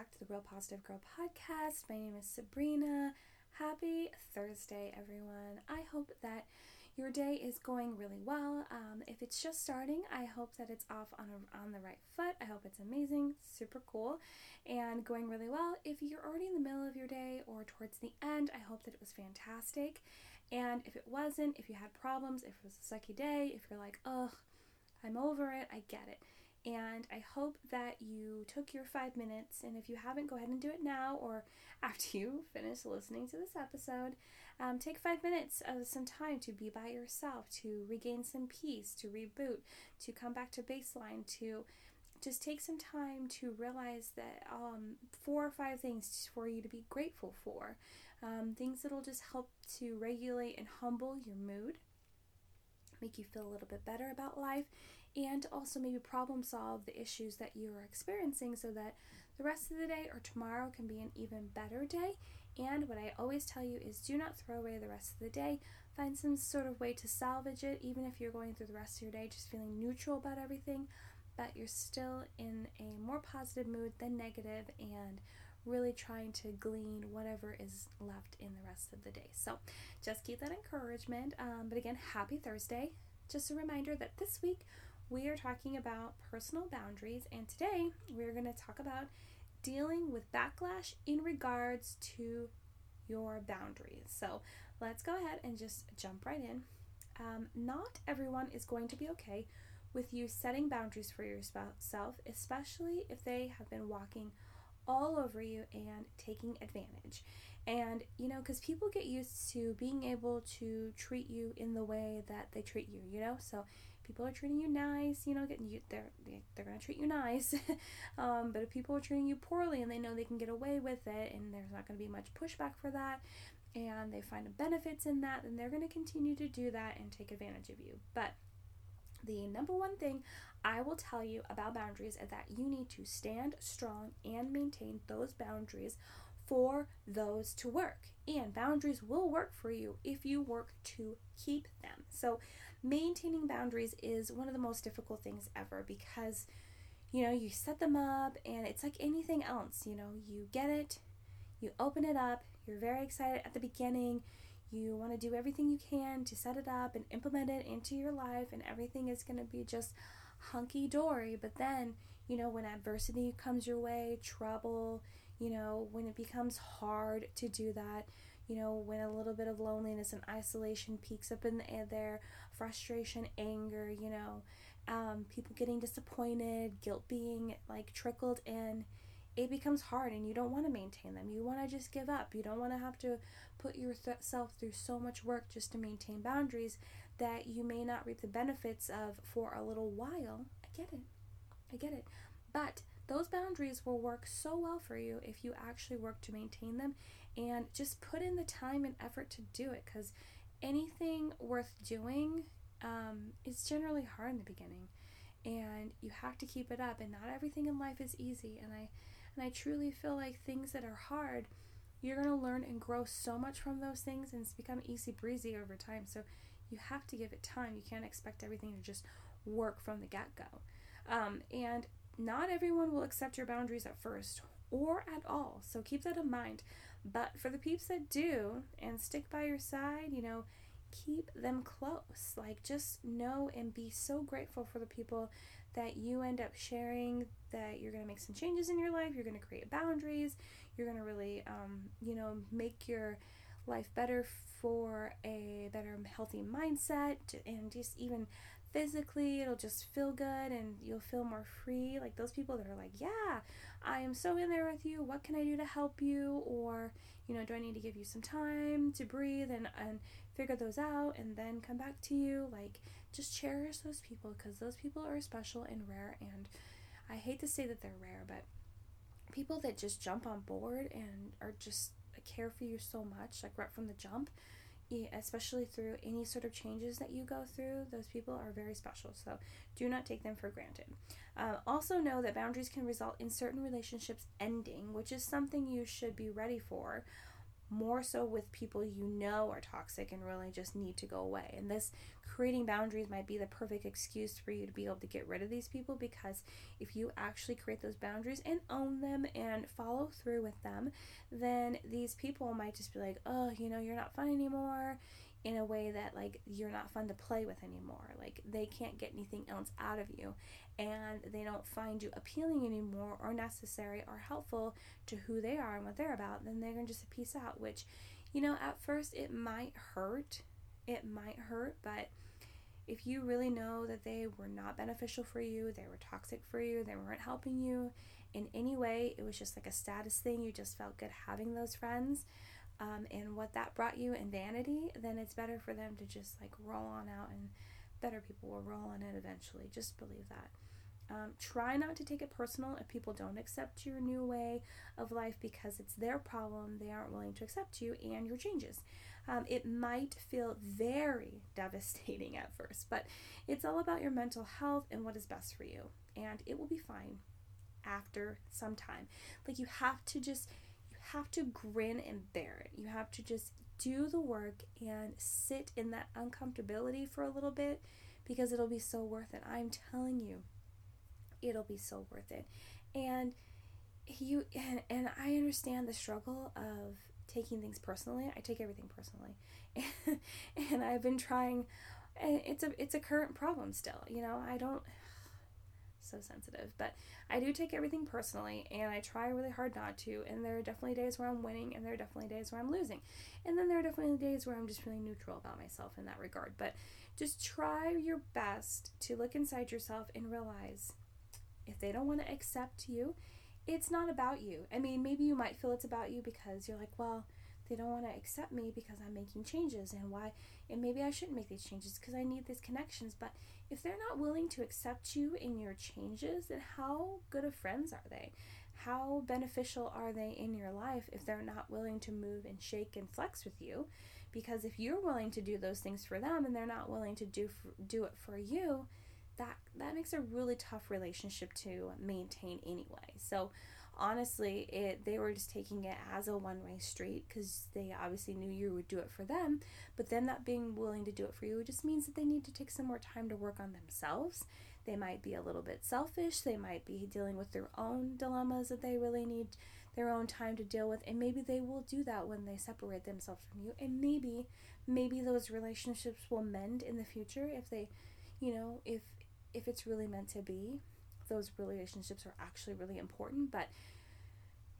back to the Real Positive Girl podcast. My name is Sabrina. Happy Thursday, everyone. I hope that your day is going really well. Um, if it's just starting, I hope that it's off on, a, on the right foot. I hope it's amazing, super cool, and going really well. If you're already in the middle of your day or towards the end, I hope that it was fantastic. And if it wasn't, if you had problems, if it was a sucky day, if you're like, ugh, I'm over it, I get it. And I hope that you took your five minutes. And if you haven't, go ahead and do it now or after you finish listening to this episode. Um, take five minutes of some time to be by yourself, to regain some peace, to reboot, to come back to baseline, to just take some time to realize that um, four or five things for you to be grateful for. Um, things that'll just help to regulate and humble your mood, make you feel a little bit better about life, and also maybe problem solve the issues that you are experiencing so that the rest of the day or tomorrow can be an even better day. And what I always tell you is do not throw away the rest of the day. Find some sort of way to salvage it, even if you're going through the rest of your day just feeling neutral about everything, but you're still in a more positive mood than negative and really trying to glean whatever is left in the rest of the day. So just keep that encouragement. Um, but again, happy Thursday. Just a reminder that this week we are talking about personal boundaries, and today we're going to talk about dealing with backlash in regards to your boundaries. So let's go ahead and just jump right in. Um, not everyone is going to be okay with you setting boundaries for yourself, especially if they have been walking all over you and taking advantage. And you know, because people get used to being able to treat you in the way that they treat you, you know? So people are treating you nice, you know, getting you they're they're gonna treat you nice. um, but if people are treating you poorly and they know they can get away with it and there's not gonna be much pushback for that and they find benefits in that, then they're gonna continue to do that and take advantage of you. But the number one thing I will tell you about boundaries is that you need to stand strong and maintain those boundaries for those to work. And boundaries will work for you if you work to keep them. So maintaining boundaries is one of the most difficult things ever because you know you set them up and it's like anything else you know you get it you open it up you're very excited at the beginning you want to do everything you can to set it up and implement it into your life and everything is going to be just hunky dory but then you know when adversity comes your way trouble you know when it becomes hard to do that you know, when a little bit of loneliness and isolation peaks up in the air there, frustration, anger, you know, um, people getting disappointed, guilt being like trickled in, it becomes hard and you don't want to maintain them. You want to just give up. You don't want to have to put yourself through so much work just to maintain boundaries that you may not reap the benefits of for a little while. I get it. I get it. But those boundaries will work so well for you if you actually work to maintain them and just put in the time and effort to do it because anything worth doing um, is generally hard in the beginning. And you have to keep it up and not everything in life is easy and i and i truly feel like things that are hard you're going to learn and grow so much from those things and it's become easy breezy over time. So you have to give it time. You can't expect everything to just work from the get-go. Um, and not everyone will accept your boundaries at first or at all so keep that in mind but for the peeps that do and stick by your side, you know, keep them close. Like, just know and be so grateful for the people that you end up sharing that you're going to make some changes in your life, you're going to create boundaries, you're going to really, um, you know, make your life better for a better healthy mindset and just even physically it'll just feel good and you'll feel more free. Like those people that are like yeah i am so in there with you. What can i do to help you? Or you know do i need to give you some time to breathe and and figure those out and then come back to you? Like just cherish those people because those people are special and rare and i hate to say that they're rare but people that just jump on board and are just care for you so much like right from the jump especially through any sort of changes that you go through, those people are very special. So do not take them for granted. Uh, also, know that boundaries can result in certain relationships ending, which is something you should be ready for. More so with people you know are toxic and really just need to go away. And this creating boundaries might be the perfect excuse for you to be able to get rid of these people because if you actually create those boundaries and own them and follow through with them, then these people might just be like, oh, you know, you're not fun anymore in a way that like you're not fun to play with anymore. Like they can't get anything else out of you and they don't find you appealing anymore or necessary or helpful to who they are and what they're about, then they're going to just peace out, which you know, at first it might hurt. It might hurt, but if you really know that they were not beneficial for you, they were toxic for you, they weren't helping you in any way, it was just like a status thing, you just felt good having those friends, um, and what that brought you in vanity, then it's better for them to just like roll on out and better people will roll on it eventually. Just believe that. Um, try not to take it personal if people don't accept your new way of life because it's their problem. They aren't willing to accept you and your changes. Um, it might feel very devastating at first, but it's all about your mental health and what is best for you. And it will be fine after some time. Like you have to just have to grin and bear it. You have to just do the work and sit in that uncomfortability for a little bit because it'll be so worth it. I'm telling you, it'll be so worth it. And you and, and I understand the struggle of taking things personally. I take everything personally. and I've been trying and it's a it's a current problem still. You know, I don't so sensitive. But I do take everything personally and I try really hard not to. And there are definitely days where I'm winning and there are definitely days where I'm losing. And then there are definitely days where I'm just really neutral about myself in that regard. But just try your best to look inside yourself and realize if they don't want to accept you, it's not about you. I mean, maybe you might feel it's about you because you're like, well, they don't want to accept me because I'm making changes and why and maybe I shouldn't make these changes because I need these connections but if they're not willing to accept you in your changes then how good of friends are they? How beneficial are they in your life if they're not willing to move and shake and flex with you? Because if you're willing to do those things for them and they're not willing to do do it for you that that makes a really tough relationship to maintain anyway. So honestly, it they were just taking it as a one way street because they obviously knew you would do it for them. But them not being willing to do it for you just means that they need to take some more time to work on themselves. They might be a little bit selfish. They might be dealing with their own dilemmas that they really need their own time to deal with and maybe they will do that when they separate themselves from you and maybe maybe those relationships will mend in the future if they you know if if it's really meant to be those relationships are actually really important, but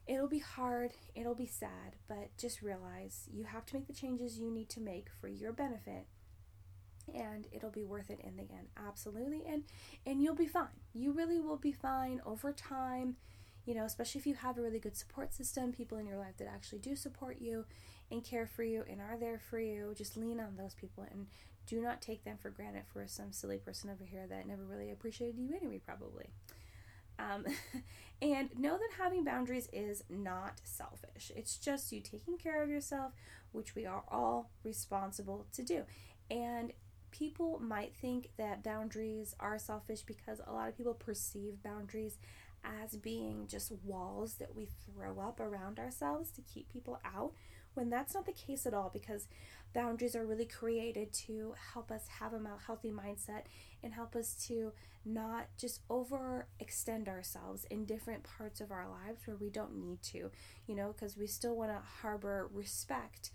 it'll be hard, it'll be sad, but just realize you have to make the changes you need to make for your benefit and it'll be worth it in the end. Absolutely. And and you'll be fine. You really will be fine over time. You know, especially if you have a really good support system, people in your life that actually do support you and care for you and are there for you. Just lean on those people and do not take them for granted for some silly person over here that never really appreciated you anyway, probably. Um, and know that having boundaries is not selfish. It's just you taking care of yourself, which we are all responsible to do. And people might think that boundaries are selfish because a lot of people perceive boundaries as being just walls that we throw up around ourselves to keep people out when that's not the case at all because boundaries are really created to help us have a healthy mindset and help us to not just overextend ourselves in different parts of our lives where we don't need to, you know, because we still want to harbor respect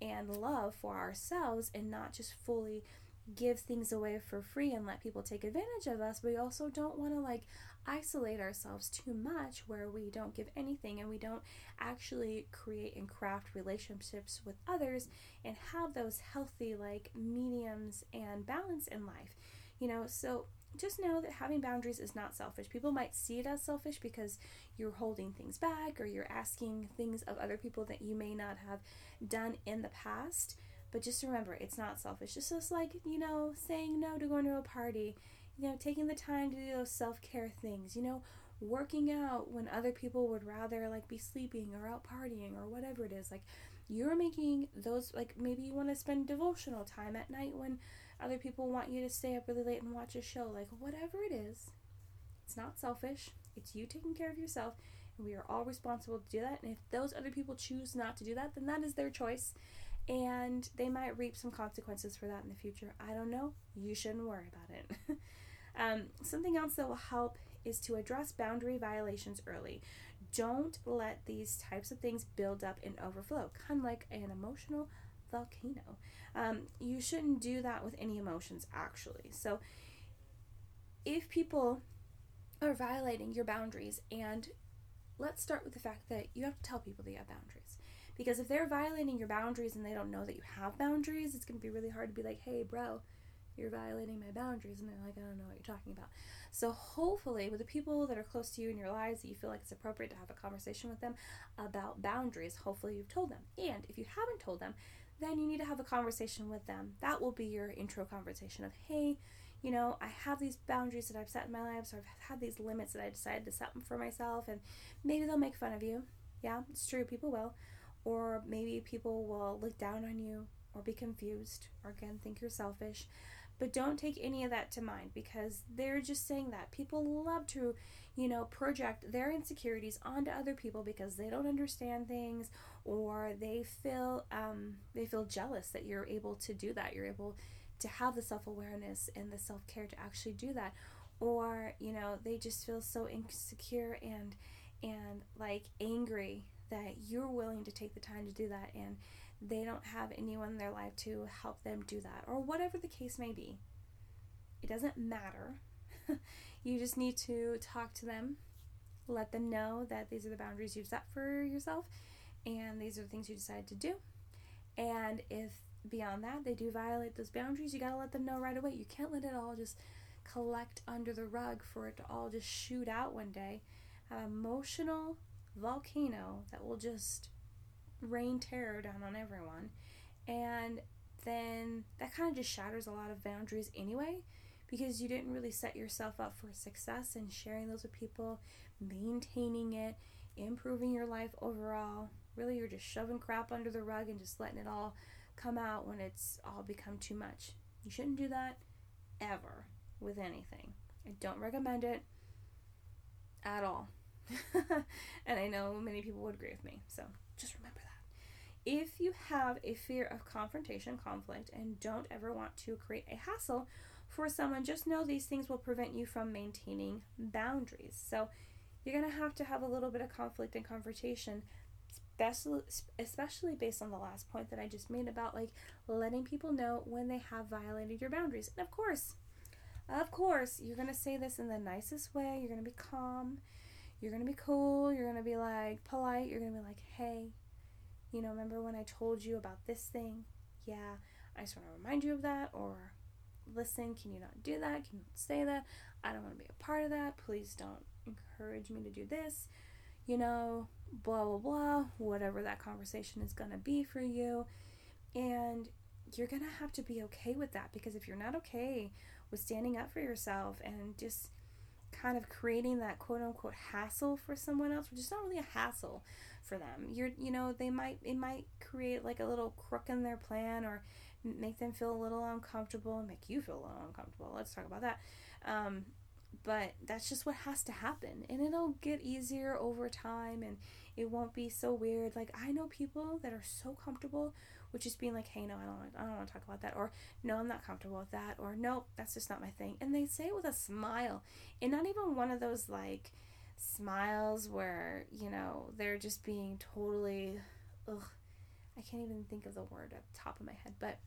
and love for ourselves and not just fully give things away for free and let people take advantage of us. We also don't want to like isolate ourselves too much where we don't give anything and we don't actually create and craft relationships with others and have those healthy like mediums and balance in life. You know, so just know that having boundaries is not selfish. People might see it as selfish because you're holding things back or you're asking things of other people that you may not have done in the past. But just remember, it's not selfish. It's just like, you know, saying no to going to a party, you know, taking the time to do those self care things, you know, working out when other people would rather like be sleeping or out partying or whatever it is. Like, you're making those, like, maybe you want to spend devotional time at night when other people want you to stay up really late and watch a show. Like, whatever it is, it's not selfish. It's you taking care of yourself and We are all responsible to do that. And if those other people choose not to do that, then that is their choice. And they might reap some consequences for that in the future. I don't know. You shouldn't worry about it. um, something else that will help is to address boundary violations early. Don't let these types of things build up and overflow, kind of like an emotional volcano. Um, you shouldn't do that with any emotions, actually. So, if people are violating your boundaries, and let's start with the fact that you have to tell people you have boundaries. Because if they're violating your boundaries and they don't know that you have boundaries, it's going to be really hard to be like, hey, bro, you're violating my boundaries. And they're like, I don't know what you're talking about. So, hopefully, with the people that are close to you in your lives that you feel like it's appropriate to have a conversation with them about boundaries, hopefully you've told them. And if you haven't told them, then you need to have a conversation with them. That will be your intro conversation of, hey, you know, I have these boundaries that I've set in my life, so I've had these limits that I decided to set for myself, and maybe they'll make fun of you. Yeah, it's true, people will. Or maybe people will look down on you or be confused or again think you're selfish. But don't take any of that to mind because they're just saying that. People love to, you know, project their insecurities onto other people because they don't understand things or they feel um, they feel jealous that you're able to do that. You're able to have the self awareness and the self care to actually do that. Or, you know, they just feel so insecure and and like angry that you're willing to take the time to do that and they don't have anyone in their life to help them do that, or whatever the case may be. It doesn't matter. you just need to talk to them, let them know that these are the boundaries you've set for yourself, and these are the things you decide to do. And if beyond that they do violate those boundaries, you got to let them know right away. You can't let it all just collect under the rug for it to all just shoot out one day. An emotional volcano that will just rain terror down on everyone. And then that kind of just shatters a lot of boundaries anyway because you didn't really set yourself up for success in sharing those with people, maintaining it, improving your life overall. Really, you're just shoving crap under the rug and just letting it all come out when it's all become too much. You shouldn't do that ever with anything. I don't recommend it at all. and I know many people would agree with me. So just remember that. If you have a fear of confrontation, conflict, and don't ever want to create a hassle for someone, just know these things will prevent you from maintaining boundaries. So you're going to have to have a little bit of conflict and confrontation, especially, especially based on the last point that I just made about like letting people know when they have violated your boundaries. And of course, of course, you're going to say this in the nicest way. You're going to be calm. You're going to be cool. You're going to be like polite. You're going to be like, hey, you know, remember when I told you about this thing? Yeah, I just want to remind you of that. Or, listen, can you not do that? Can you not say that? I don't want to be a part of that. Please don't encourage me to do this. You know, blah, blah, blah, whatever that conversation is going to be for you. And you're going to have to be okay with that because if you're not okay with standing up for yourself and just kind of creating that quote unquote hassle for someone else, which is not really a hassle, for them. You're, you know, they might, it might create like a little crook in their plan or make them feel a little uncomfortable and make you feel a little uncomfortable. Let's talk about that. Um, but that's just what has to happen and it'll get easier over time and it won't be so weird like i know people that are so comfortable with just being like hey no i don't i don't want to talk about that or no i'm not comfortable with that or nope that's just not my thing. And they say it with a smile and not even one of those like smiles where, you know, they're just being totally, ugh, I can't even think of the word at the top of my head, but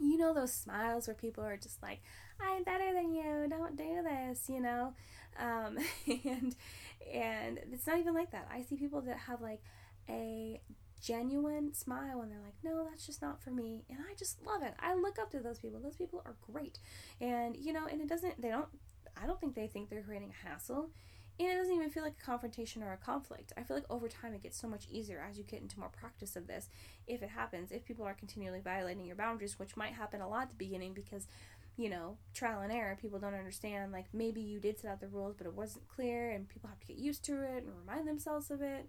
you know those smiles where people are just like i'm better than you don't do this you know? Um, and and it's not even like that. I see people that have like a genuine smile and they're like no that's just not for me and i just love it i look up to those people those people are great and you know and it doesn't they don't i don't think they think they're creating a hassle and it doesn't even feel like a confrontation or a conflict. I feel like over time it gets so much easier as you get into more practice of this. If it happens, if people are continually violating your boundaries, which might happen a lot at the beginning because, you know, trial and error, people don't understand. Like maybe you did set out the rules, but it wasn't clear, and people have to get used to it and remind themselves of it.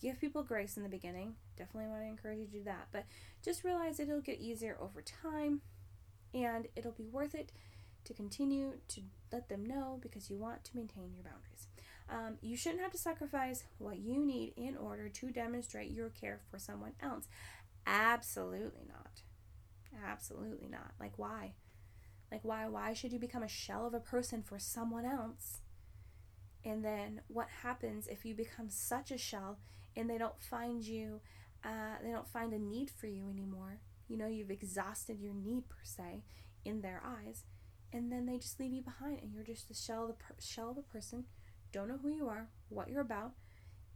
Give people grace in the beginning. Definitely want to encourage you to do that. But just realize it'll get easier over time and it'll be worth it to continue to let them know because you want to maintain your boundaries. Um, you shouldn't have to sacrifice what you need in order to demonstrate your care for someone else. Absolutely not. Absolutely not. Like, why? Like, why? Why should you become a shell of a person for someone else? And then what happens if you become such a shell and they don't find you, uh, they don't find a need for you anymore? You know, you've exhausted your need per se in their eyes, and then they just leave you behind, and you're just the shell of a per- shell of a person. Don't know who you are, what you're about,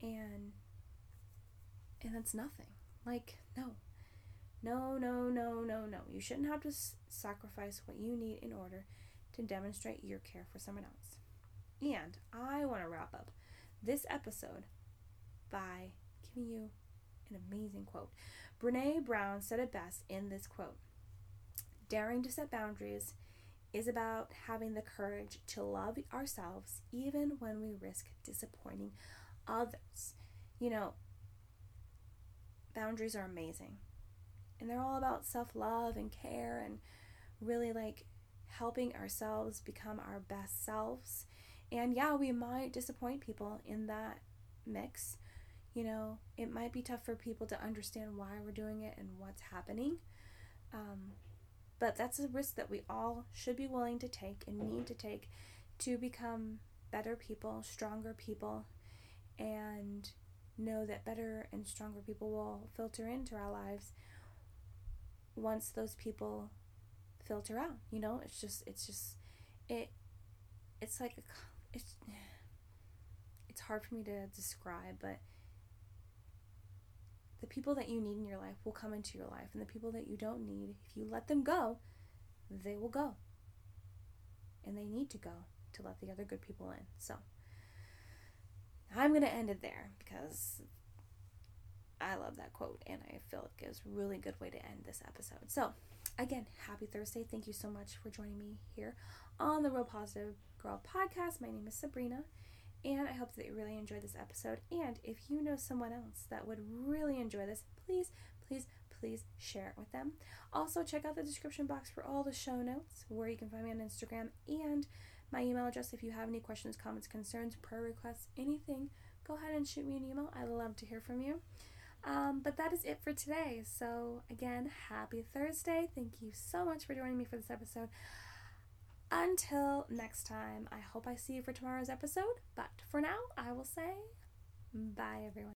and and that's nothing. Like no, no, no, no, no, no. You shouldn't have to s- sacrifice what you need in order to demonstrate your care for someone else. And I want to wrap up this episode by giving you an amazing quote. Brene Brown said it best in this quote Daring to set boundaries is about having the courage to love ourselves even when we risk disappointing others. You know, boundaries are amazing. And they're all about self love and care and really like helping ourselves become our best selves. And yeah, we might disappoint people in that mix. You know, it might be tough for people to understand why we're doing it and what's happening. Um, but that's a risk that we all should be willing to take and need to take to become better people, stronger people, and know that better and stronger people will filter into our lives once those people filter out. You know, it's just, it's just, it, it's like, a, it's, it's hard for me to describe, but the people that you need in your life will come into your life, and the people that you don't need, if you let them go, they will go. And they need to go to let the other good people in. So I'm going to end it there because I love that quote and I feel like it's a really good way to end this episode. So, again, happy Thursday. Thank you so much for joining me here on the Real Positive Girl podcast. My name is Sabrina. And I hope that you really enjoyed this episode. And if you know someone else that would really enjoy this, please, please, please share it with them. Also, check out the description box for all the show notes where you can find me on Instagram and my email address if you have any questions, comments, concerns, prayer requests, anything. Go ahead and shoot me an email. I love to hear from you. Um, but that is it for today. So, again, happy Thursday. Thank you so much for joining me for this episode. Until next time, I hope I see you for tomorrow's episode. But for now, I will say bye, everyone.